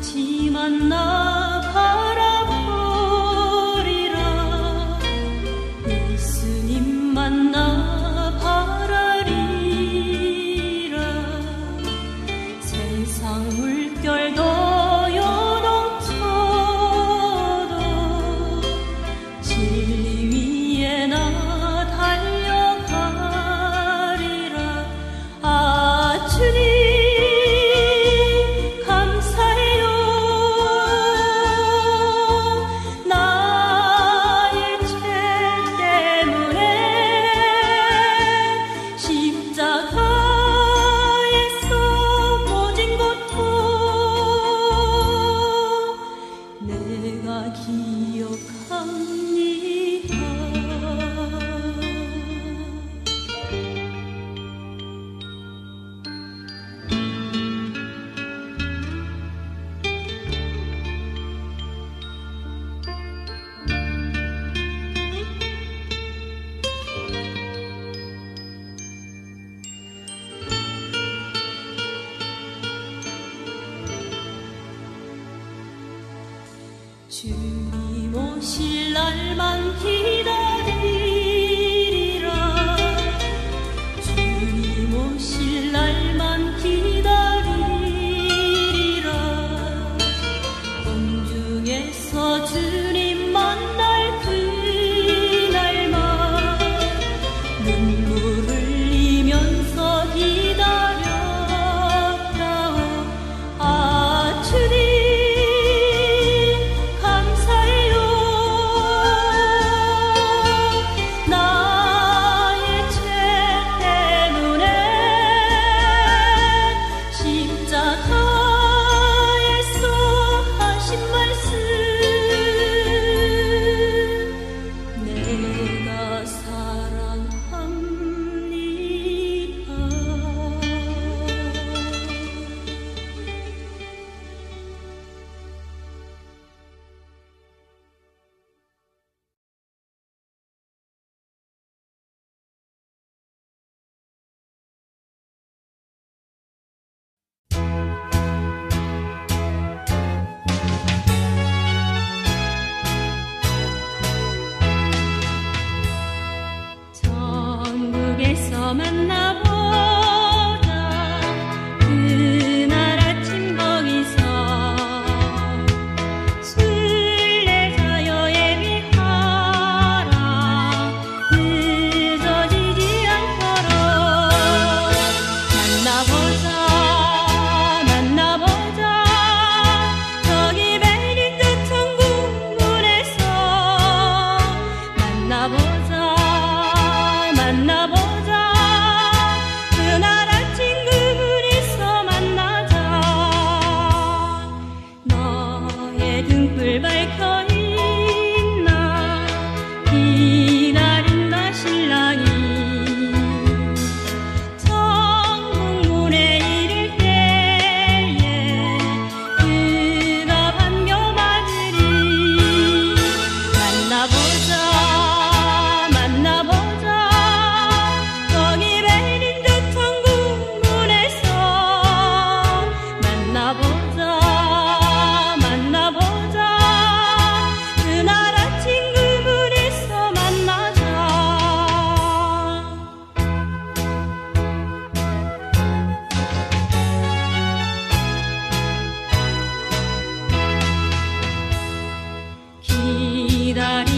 지 만나 着。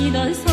西南三。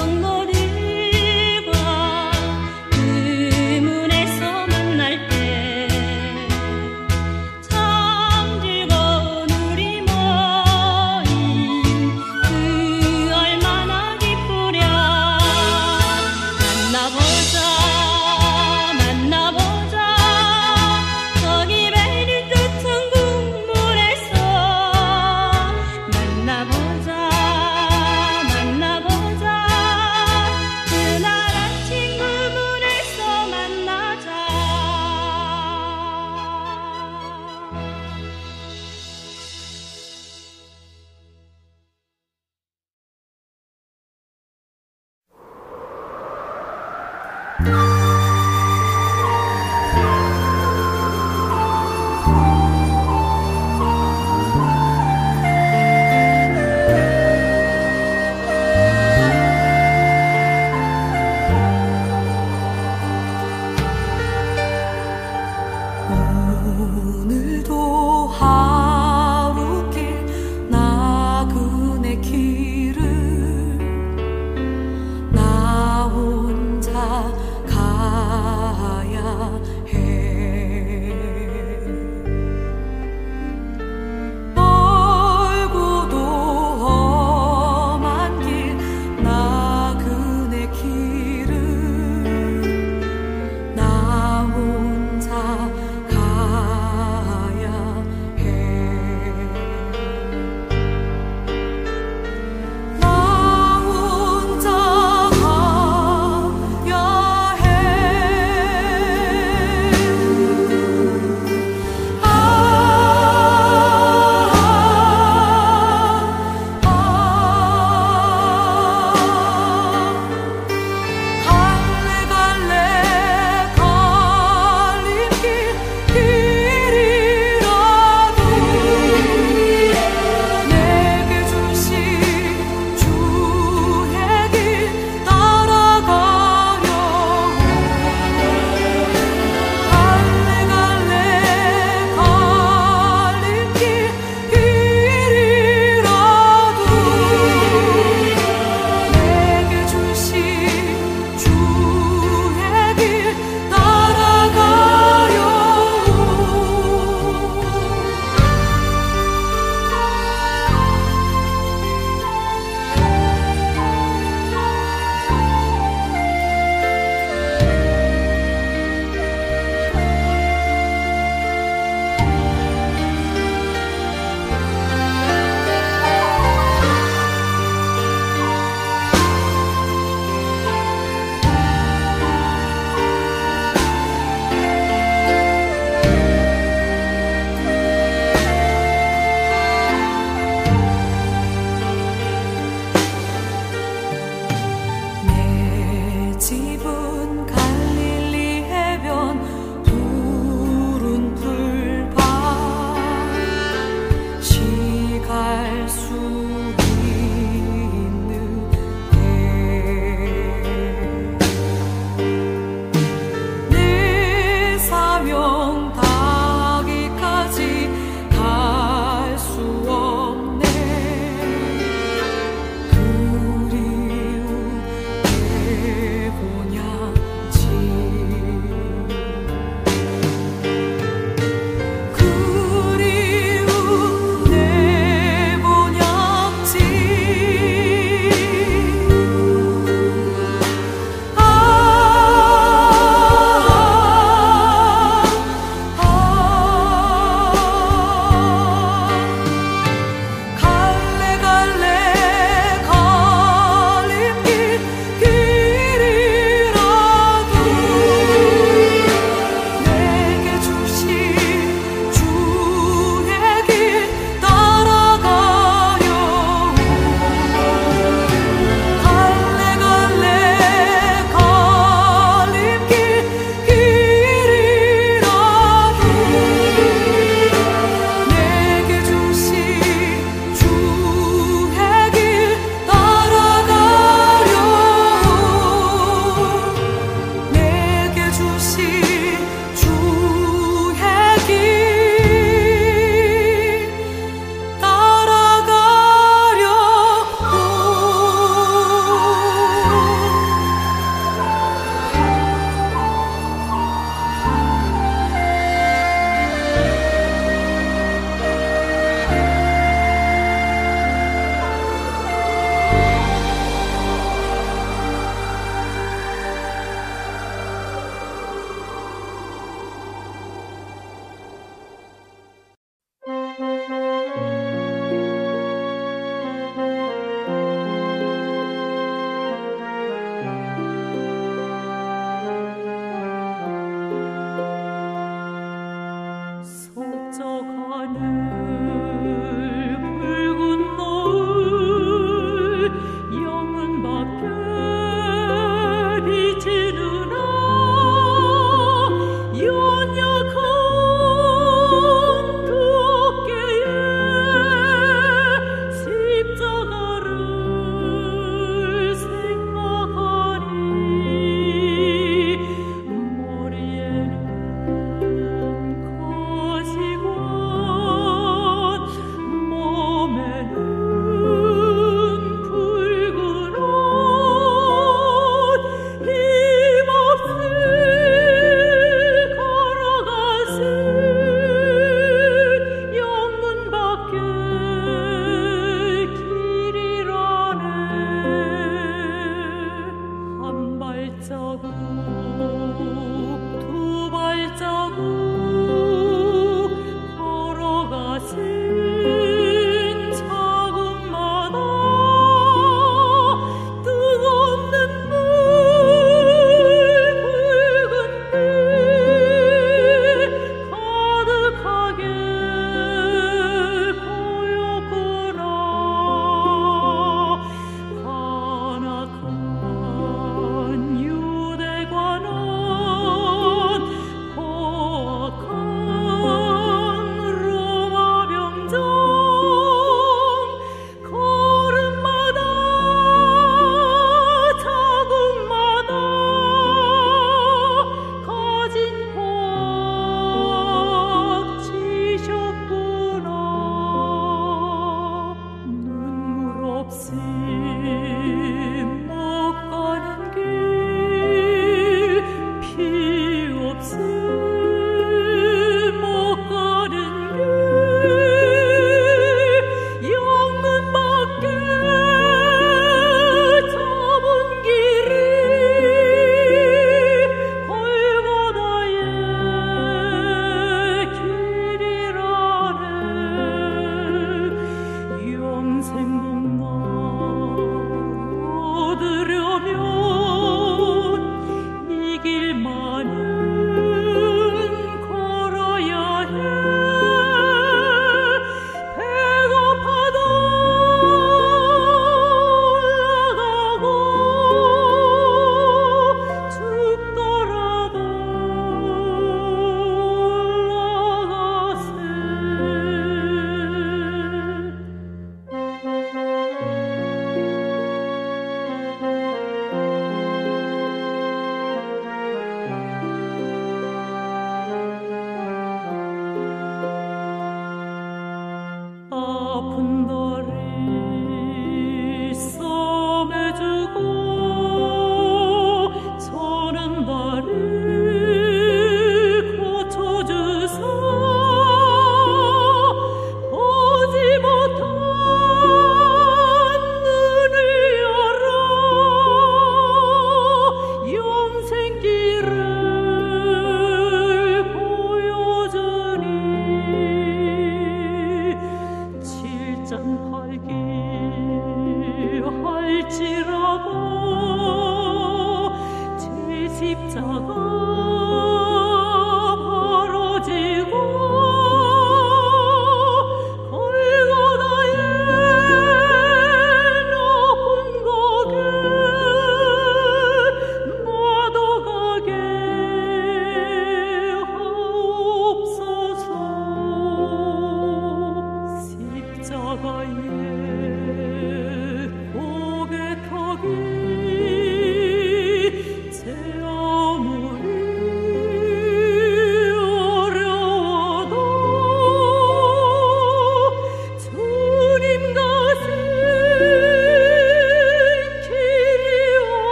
없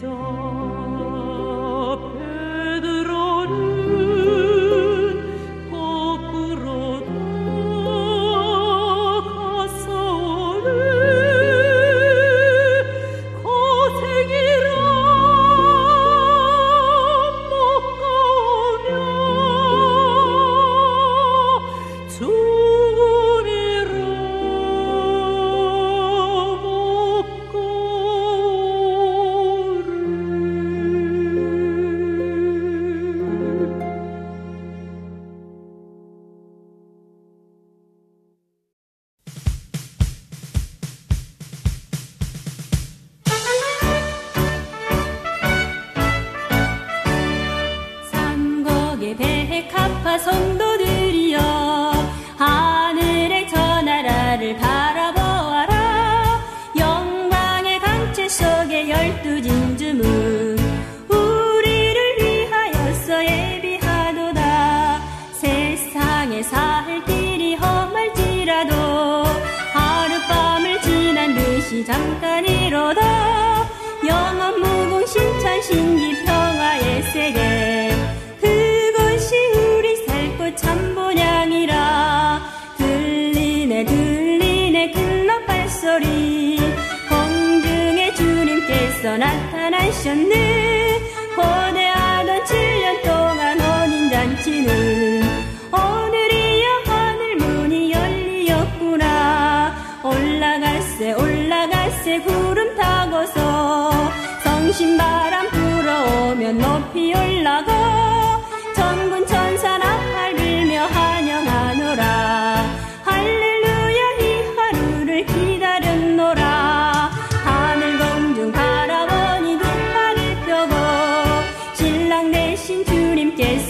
door. 想你。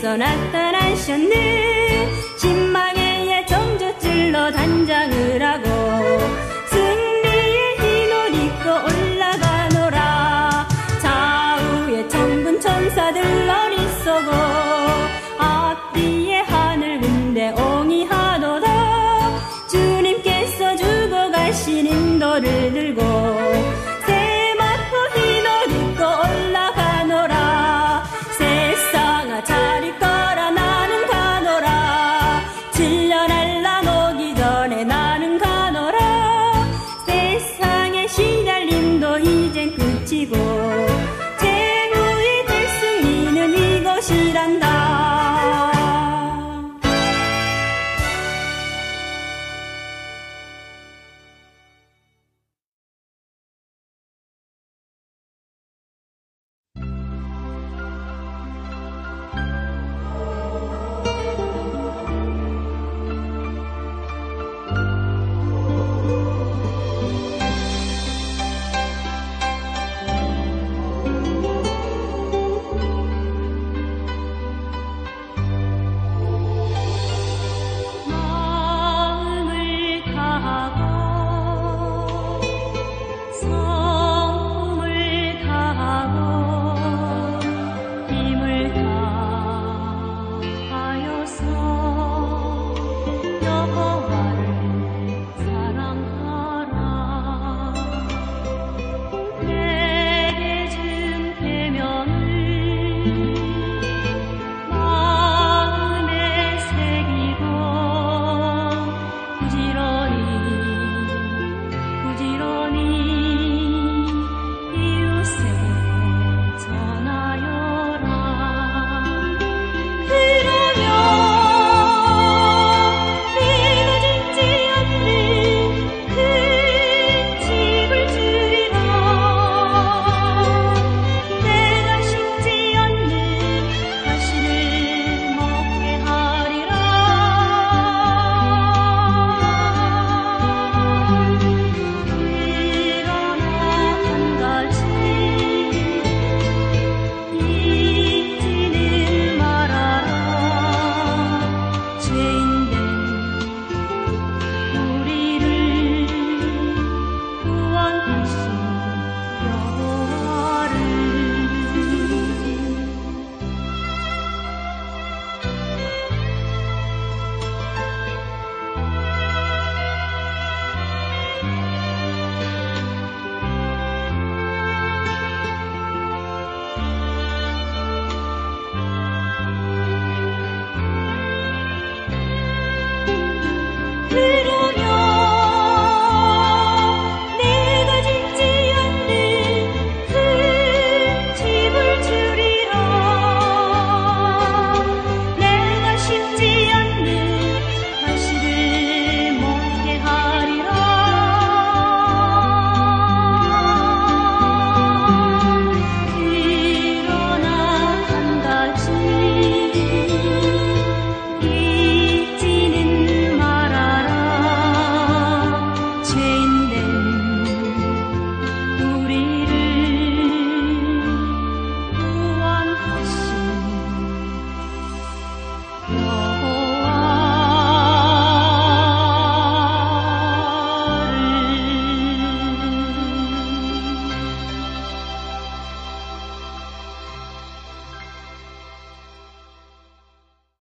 어디서 나타나셨네.